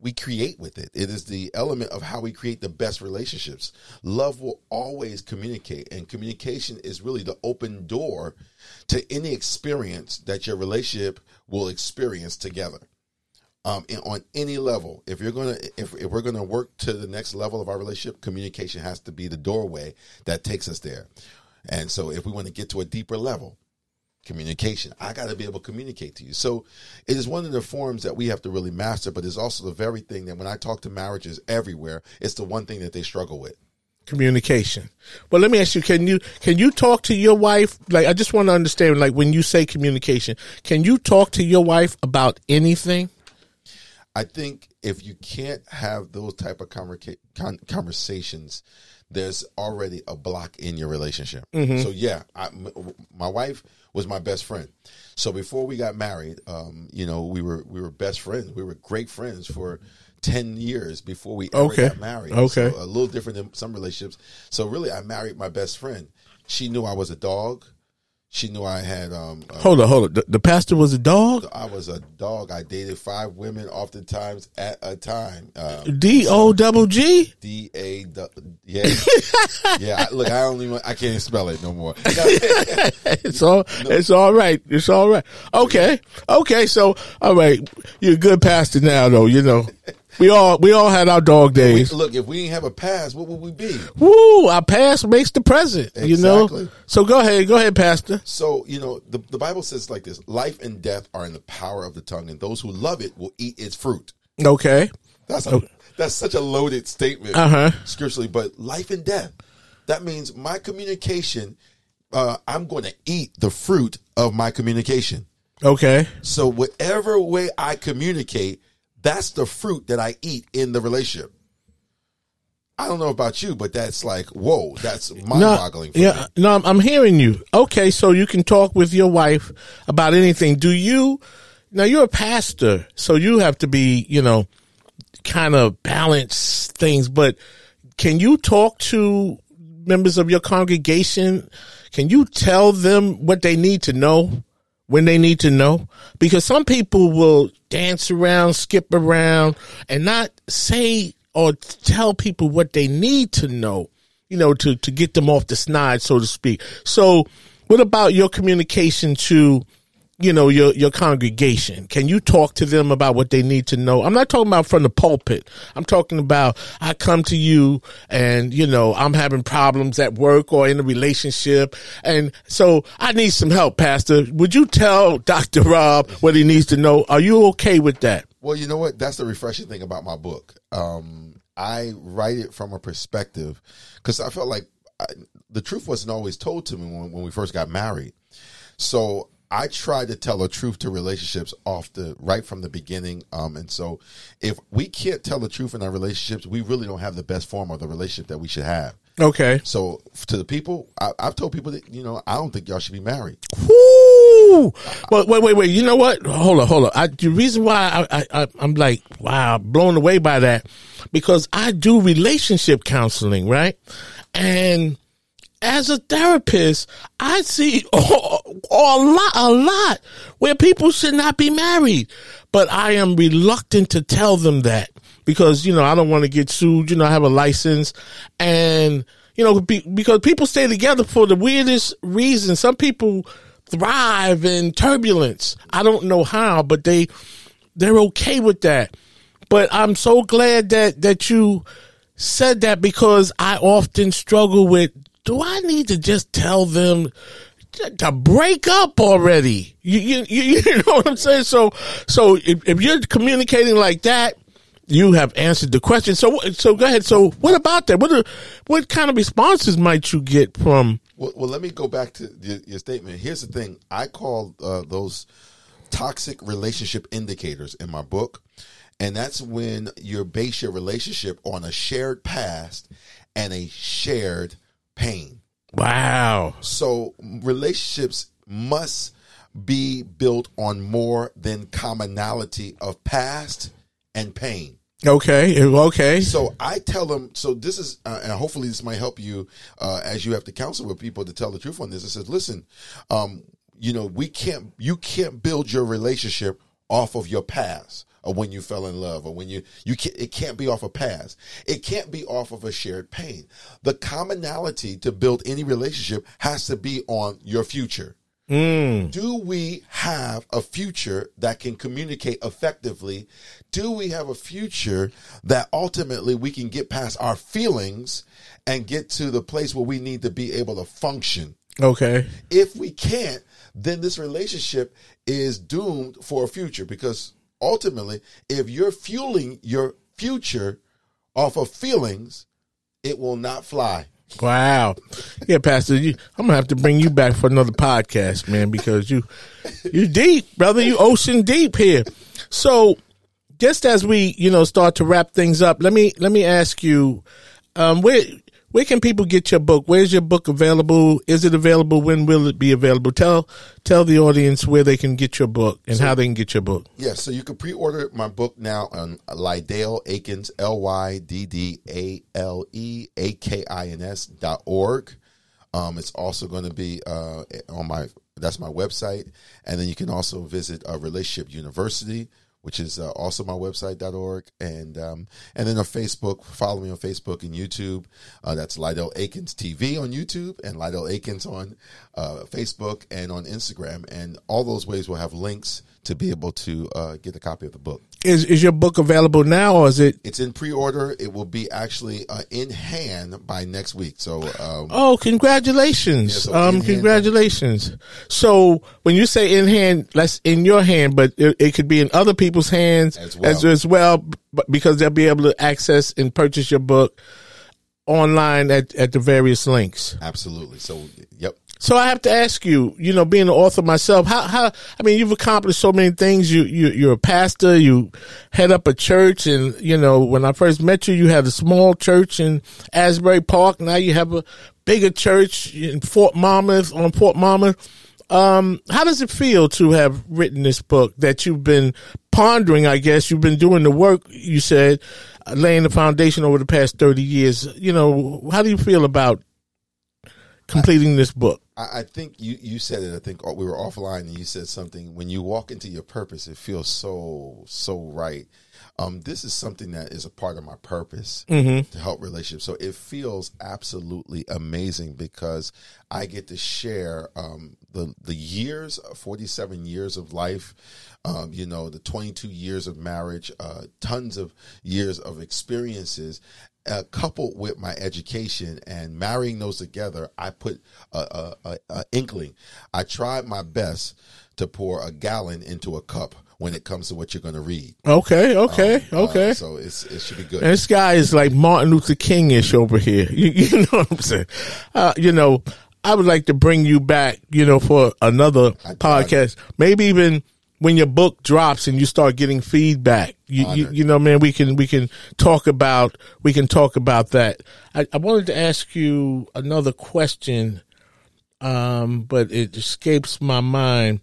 we create with it. It is the element of how we create the best relationships. Love will always communicate, and communication is really the open door to any experience that your relationship will experience together. Um, on any level, if you're gonna, if, if we're gonna work to the next level of our relationship, communication has to be the doorway that takes us there. And so, if we want to get to a deeper level, communication. I got to be able to communicate to you. So it is one of the forms that we have to really master, but it's also the very thing that when I talk to marriages everywhere, it's the one thing that they struggle with. Communication. Well, let me ask you: Can you can you talk to your wife? Like, I just want to understand. Like, when you say communication, can you talk to your wife about anything? I think if you can't have those type of converca- con- conversations, there's already a block in your relationship. So yeah, I, m- my wife was my best friend. So before we got married, um, you know, we were we were best friends. We were great friends for ten years before we ever Okay. got married. Okay. So a little different than some relationships. So really, I married my best friend. She knew I was a dog. She knew I had um, a Hold on, hold on. The, the pastor was a dog. I was a dog. I dated five women, oftentimes at a time. Um, D O double G. D A, yeah, yeah. Look, I don't even. I can't spell it no more. It's all. It's all right. It's all right. Okay. Okay. So, all right. You're a good pastor now, though. You know, we all we all had our dog days. Look, if we didn't have a past, what would we be? Woo! Our past makes the present. You know. So go ahead. Go ahead, Pastor. So you know, the the Bible says like this: life and death are in the power of the tongue, and those who love it will eat its fruit. Okay. That's a, that's such a loaded statement Uh-huh. scripturally, but life and death. That means my communication. Uh, I'm going to eat the fruit of my communication. Okay. So whatever way I communicate, that's the fruit that I eat in the relationship. I don't know about you, but that's like whoa, that's mind-boggling. For yeah. me. No, I'm- I'm hearing you. Okay. So you can talk with your wife about anything. Do you? Now you're a pastor, so you have to be, you know, kind of balance things. But can you talk to members of your congregation? Can you tell them what they need to know when they need to know? Because some people will dance around, skip around, and not say or tell people what they need to know, you know, to, to get them off the snide, so to speak. So what about your communication to you know your your congregation? Can you talk to them about what they need to know? I'm not talking about from the pulpit. I'm talking about i come to you and you know i'm having problems at work or in a relationship. And so i need some help pastor. Would you tell dr rob what he needs to know? Are you okay with that? Well, you know what? That's the refreshing thing about my book. Um, I write it from a perspective because I felt like I, the truth wasn't always told to me when, when we first got married. So I tried to tell the truth to relationships off the right from the beginning. Um, and so if we can't tell the truth in our relationships, we really don't have the best form of the relationship that we should have. okay So to the people, I, I've told people that you know I don't think y'all should be married. Woo! Well, wait, wait, wait. You know what? Hold on, hold on. I, the reason why I, I, I'm like, wow, blown away by that, because I do relationship counseling, right? And as a therapist, I see a, a lot, a lot where people should not be married, but I am reluctant to tell them that because you know I don't want to get sued. You know, I have a license, and you know be, because people stay together for the weirdest reasons. Some people thrive in turbulence. I don't know how, but they they're okay with that. But I'm so glad that that you said that because I often struggle with do I need to just tell them to- break up already? You, you, you, you know what I'm saying? So, so if, if you're communicating like that, you have answered the question. So, so go ahead. So what about that? What, are, what kind of responses might you get from? Well, well, let me go back to your, your statement. Here's the thing: I call uh, those toxic relationship indicators in my book, and that's when you base your relationship on a shared past and a shared pain. Wow. So relationships must be built on more than commonality of past and pain. Okay. Okay. So I tell them. So this is, uh, and hopefully this might help you uh, as you have to counsel with people to tell the truth on this. It says, listen, um, you know, we can't, you can't build your relationship off of your past or when you fell in love or when you you can't it can't be off a past it can't be off of a shared pain the commonality to build any relationship has to be on your future mm. do we have a future that can communicate effectively? Do we have a future that ultimately we can get past our feelings and get to the place where we need to be able to function? Okay. If we can't, then this relationship is doomed for a future because ultimately, if you're fueling your future off of feelings, it will not fly. Wow. Yeah, Pastor, you, I'm gonna have to bring you back for another podcast, man, because you you deep, brother. You ocean deep here. So just as we, you know, start to wrap things up, let me let me ask you, um, where where can people get your book? Where's your book available? Is it available? When will it be available? Tell tell the audience where they can get your book and so, how they can get your book. Yeah, so you can pre-order my book now on Lyddale Akins L Y D D A L E A K I N S dot org. Um, it's also going to be uh, on my that's my website, and then you can also visit a Relationship University which is uh, also my website.org. And um, and then on Facebook, follow me on Facebook and YouTube. Uh, that's Lyddale Akins TV on YouTube and Lyddale Akins on uh, Facebook and on Instagram. And all those ways will have links to be able to uh, get a copy of the book. Is is your book available now, or is it? It's in pre-order. It will be actually uh, in hand by next week. So, um, oh, congratulations! Yeah, so um, congratulations. So, when you say in hand, that's in your hand, but it, it could be in other people's hands as well. As, as well, because they'll be able to access and purchase your book online at, at the various links. Absolutely. So, yep. So I have to ask you, you know, being an author myself, how, how, I mean, you've accomplished so many things. You, you, you're a pastor, you head up a church. And, you know, when I first met you, you had a small church in Asbury Park. Now you have a bigger church in Fort Monmouth, on Fort Monmouth. Um, how does it feel to have written this book that you've been pondering? I guess you've been doing the work, you said, laying the foundation over the past 30 years. You know, how do you feel about completing this book? I, think you, you said it. I think we were offline and you said something. When you walk into your purpose, it feels so, so right. Um, this is something that is a part of my purpose mm-hmm. to help relationships. So it feels absolutely amazing because I get to share um, the the years, forty seven years of life, um, you know, the twenty two years of marriage, uh, tons of years of experiences, uh, coupled with my education and marrying those together, I put a, a, a, inkling. I tried my best to pour a gallon into a cup when it comes to what you're going to read. Okay, okay, um, uh, okay. Uh, so it's, it should be good. And this guy is like Martin Luther King ish over here. You, you, know what I'm saying? Uh, you know, I would like to bring you back, you know, for another podcast. Maybe even when your book drops and you start getting feedback, you, you, you, know, man, we can, we can talk about, we can talk about that. I, I wanted to ask you another question, um, but it escapes my mind.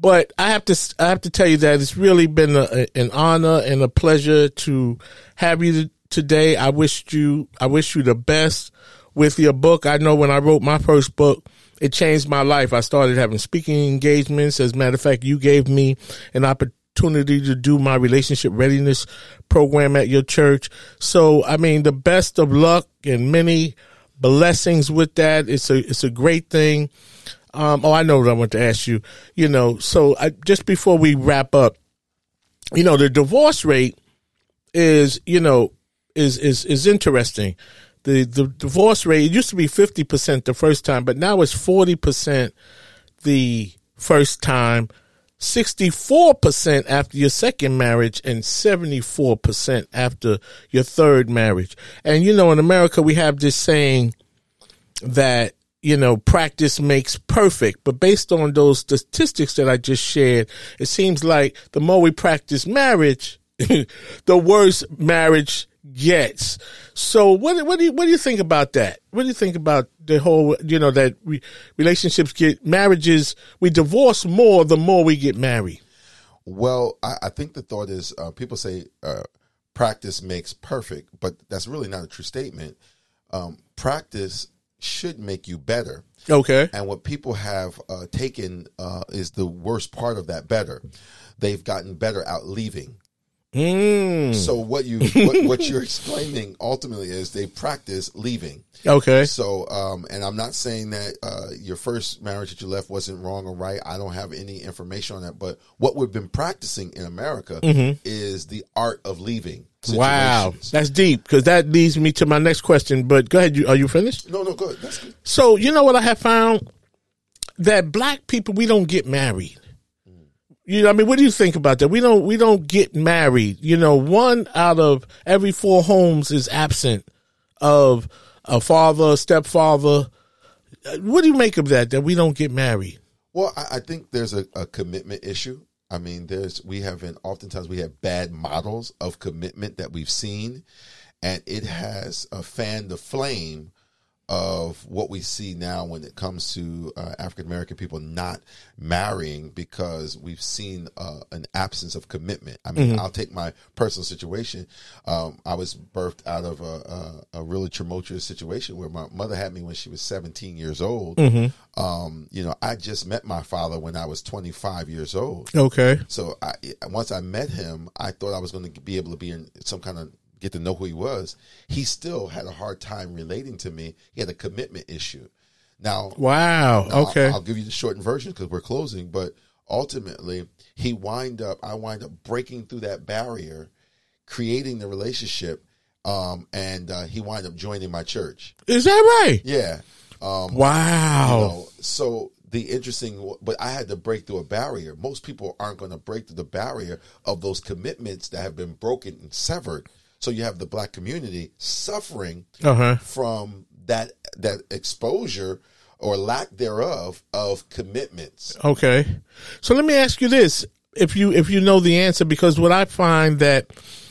But I have to, I have to tell you that it's really been a, an honor and a pleasure to have you today. I wish you, I wish you the best with your book. I know when I wrote my first book, it changed my life. I started having speaking engagements. As a matter of fact, you gave me an opportunity to do my relationship readiness program at your church. So, I mean, the best of luck and many blessings with that. It's a, it's a great thing. Um, oh, I know what I want to ask you. You know, so I, just before we wrap up, you know, the divorce rate is, you know, is, is, is interesting the, the divorce rate, it used to be 50% the first time, but now it's 40% the first time, 64% after your second marriage, and 74% after your third marriage. And you know, in America, we have this saying that, you know, practice makes perfect. But based on those statistics that I just shared, it seems like the more we practice marriage, the worse marriage gets. So what what do you what do you think about that? What do you think about the whole you know that we, relationships get marriages we divorce more the more we get married. Well, I, I think the thought is uh, people say uh, practice makes perfect, but that's really not a true statement. Um, practice should make you better. Okay. And what people have uh, taken uh, is the worst part of that better. They've gotten better at leaving. Mm. So what you what, what, you're explaining ultimately is they practice leaving. Okay. So um, and I'm not saying that uh, your first marriage that you left wasn't wrong or right. I don't have any information on that. But what we've been practicing in America mm-hmm. is the art of leaving. Wow, that's deep because that leads me to my next question. But go ahead. You, are you finished? No, no, go ahead. That's good. So you know what I have found that black people we don't get married. You know, I mean, what do you think about that? We don't we don't get married. You know, one out of every four homes is absent of a father, stepfather. What do you make of that? That we don't get married? Well, I, think there's a, a commitment issue. I mean, there's we have been oftentimes we have bad models of commitment that we've seen, and it has uh, fanned the flame of what we see now when it comes to uh, African American people not marrying because we've seen uh, an absence of commitment. I mean, I'll take my personal situation. Um, I was birthed out of a, a, a really tumultuous situation where my mother had me when she was 17 years old. Um, you know, I just met my father when I was 25 years old. Okay. So I, once I met him, I thought I was going to be able to be in some kind of get to know who he was. He still had a hard time relating to me. He had a commitment issue. Now, Wow. now, Okay. I'll, I'll give you the shortened version because we're closing. But ultimately, he wind up. I wind up breaking through that barrier, creating the relationship, um, and uh, he wind up joining my church. Is that right? Yeah. Um, Wow. you know, so the interesting, but I had to break through a barrier. Most people aren't going to break through the barrier of those commitments that have been broken and severed. So you have the black community suffering Uh huh. from that that exposure or lack thereof of commitments. Okay. So let me ask you this. If you if you know the answer, because what I find that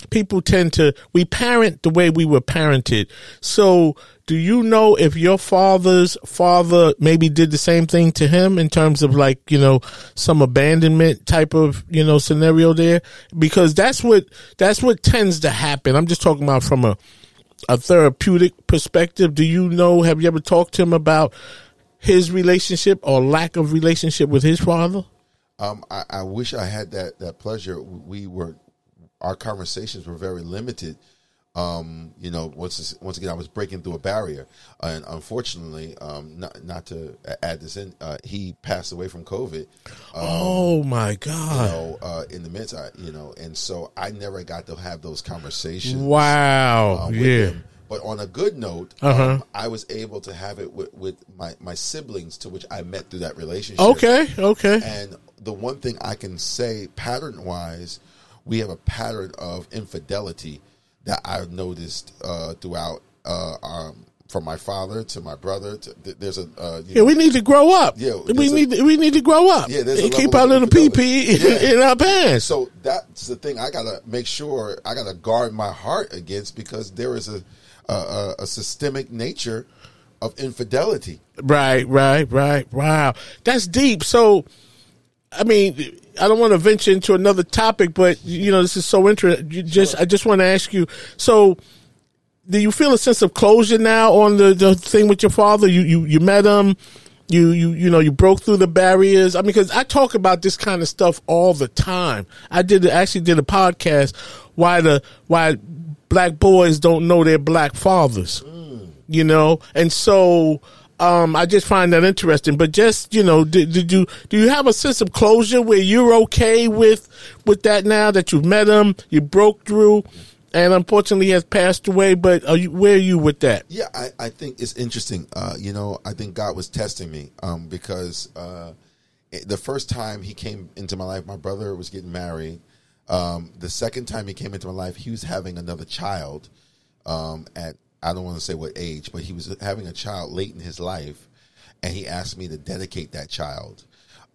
people tend to we parent the way we were parented. So do you know if your father's father maybe did the same thing to him in terms of like, you know, some abandonment type of, you know, scenario there? Because that's what that's what tends to happen. I'm just talking about from a a therapeutic perspective. Do you know have you ever talked to him about his relationship or lack of relationship with his father? Um, I, I wish I had that that pleasure. We were our conversations were very limited. Um, you know, once once again, I was breaking through a barrier, and unfortunately, um, not not to add this in, uh, he passed away from COVID. oh my You God. know, uh, in the midst, I, you know, and so I never got to have those conversations. Wow. uh, with yeah. him. But on a good note, Uh-huh. um, I was able to have it with, with my, my siblings, to which I met through that relationship. Okay. Okay. And the one thing I can say, pattern wise, we have a pattern of infidelity that I've noticed uh, throughout uh, um, from my father to my brother. To, th- there's a uh, Yeah, know, we need to grow up. Yeah, we a- need to, we need to grow up. Yeah, there's a and keep our little pee pee Yeah. in our pants. So that's the thing I gotta make sure I gotta guard my heart against because there is a a, a, a systemic nature of infidelity. Right, right, right. Wow, that's deep. So, I mean, I don't want to venture into another topic, but you know, this is so interesting. Just, I just want to ask you. So, do you feel a sense of closure now on the, the thing with your father? You, you, you met him. You, you, you know, you broke through the barriers. I mean, because I talk about this kind of stuff all the time. I did actually did a podcast why the why black boys don't know their black fathers you know and so um i just find that interesting but just you know did, did you do you have a sense of closure where you're okay with with that now that you've met him you broke through and unfortunately has passed away but are you where are you with that Yeah, I, I think it's interesting. Uh, you know, I think God was testing me um, because uh, the first time he came into my life, my brother was getting married. Um, the second time he came into my life, he was having another child um, at, I don't want to say what age, but he was having a child late in his life. And he asked me to dedicate that child.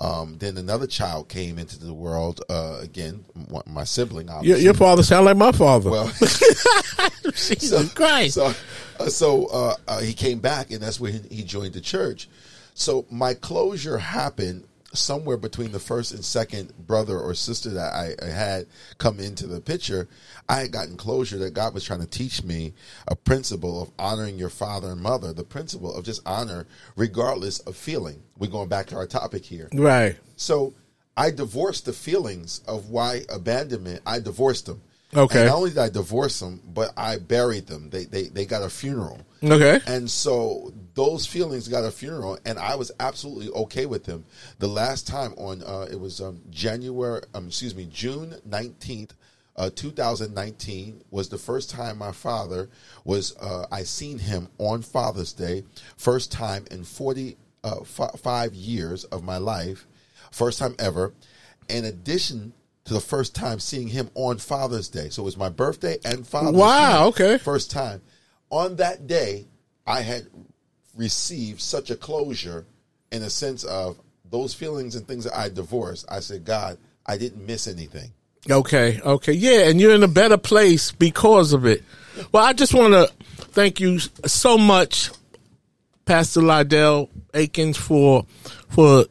Um, then another child came into the world, uh, again, my sibling, your, obviously. your father sound like my father well, jesus christ so, uh, so uh, uh, he came back, and that's when he, he joined the church. So my closure happened somewhere between the first and second brother or sister that I, I had come into the picture. I had gotten closure that God was trying to teach me a principle of honoring your father and mother, the principle of just honor regardless of feeling. We're going back to our topic here. right So I divorced the feelings of why abandonment. I divorced them. Okay. And not only did I divorce them, but I buried them. They they they got a funeral. okay And so those feelings got a funeral, and I was absolutely okay with them. The last time on uh, it was um, January, um, excuse me, June nineteenth, uh, two thousand nineteen was the first time my father was. Uh, I seen him on Father's Day, first time in forty uh, f- five years of my life, first time ever. In addition to the first time seeing him on Father's Day, so it was my birthday and Father's Wow, Day, okay. first time. On that day, I had received such a closure in a sense of those feelings and things that I divorced. I said, God, I didn't miss anything. Okay, okay, yeah, and you're in a better place because of it. Well, I just want to thank you so much, Pastor Lyddale Akins, for for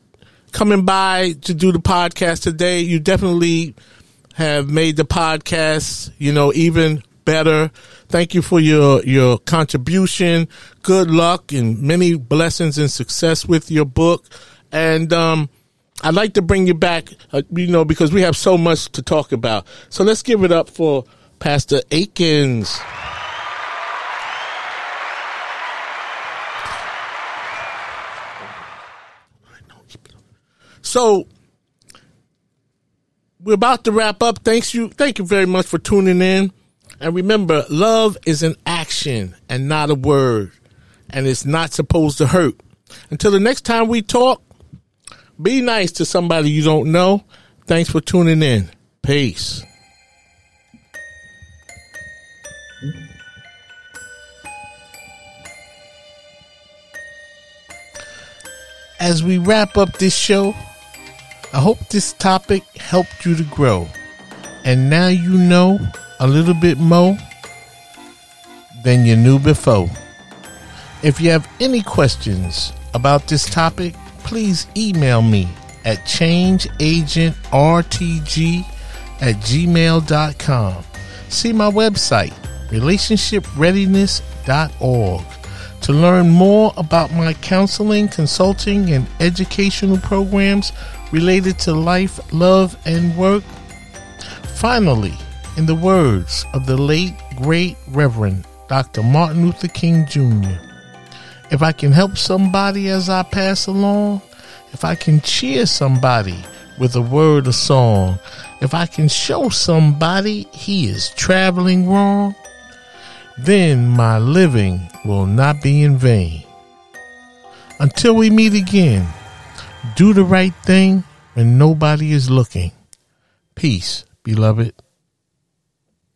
coming by to do the podcast today. You definitely have made the podcast, you know, even better. Thank you for your your contribution. Good luck and many blessings and success with your book. And um, I'd like to bring you back, uh, you know, because we have so much to talk about. So let's give it up for Pastor Akins. So we're about to wrap up. Thanks you, thank you very much for tuning in. And remember, love is an action and not a word, and it's not supposed to hurt. Until the next time we talk, be nice to somebody you don't know. Thanks for tuning in. Peace. As we wrap up this show, I hope this topic helped you to grow. And now you know a little bit more than you knew before. If you have any questions about this topic, please email me at changeagentrtg at gmail.com. See my website, relationshipreadiness.org, to learn more about my counseling, consulting, and educational programs related to life, love, and work. Finally, in the words of the late, great Reverend Dr. Martin Luther King Jr., if I can help somebody as I pass along, if I can cheer somebody with a word or song, if I can show somebody he is traveling wrong, then my living will not be in vain. Until we meet again, do the right thing when nobody is looking. Peace, beloved.